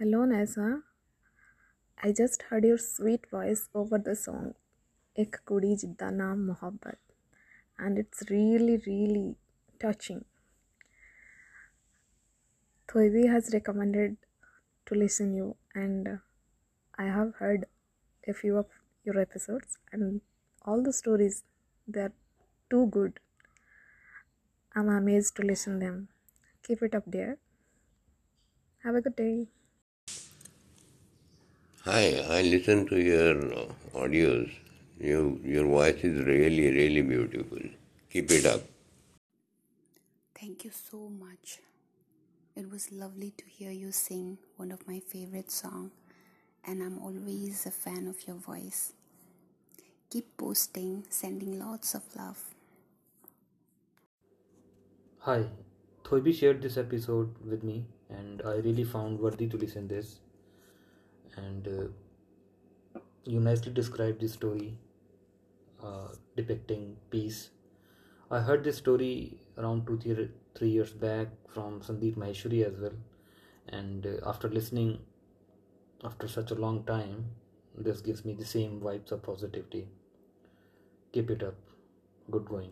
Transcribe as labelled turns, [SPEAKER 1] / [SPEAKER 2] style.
[SPEAKER 1] Hello, Nessa. I just heard your sweet voice over the song Ek Kudi Jidda Mohabbat, and it's really, really touching. Thoibi has recommended to listen you, and I have heard a few of your episodes, and all the stories they're too good. I'm amazed to listen them. Keep it up, dear. Have a good day.
[SPEAKER 2] Hi, I listen to your audios. You, your voice is really, really beautiful. Keep it up.
[SPEAKER 3] Thank you so much. It was lovely to hear you sing one of my favorite songs, and I'm always a fan of your voice. Keep posting, sending lots of love.
[SPEAKER 4] Hi, Thoibi shared this episode with me, and I really found worthy to listen this. And uh, you nicely described the story uh, depicting peace. I heard this story around two, three, three years back from Sandeep Maheshwari as well. And uh, after listening after such a long time, this gives me the same vibes of positivity. Keep it up. Good going.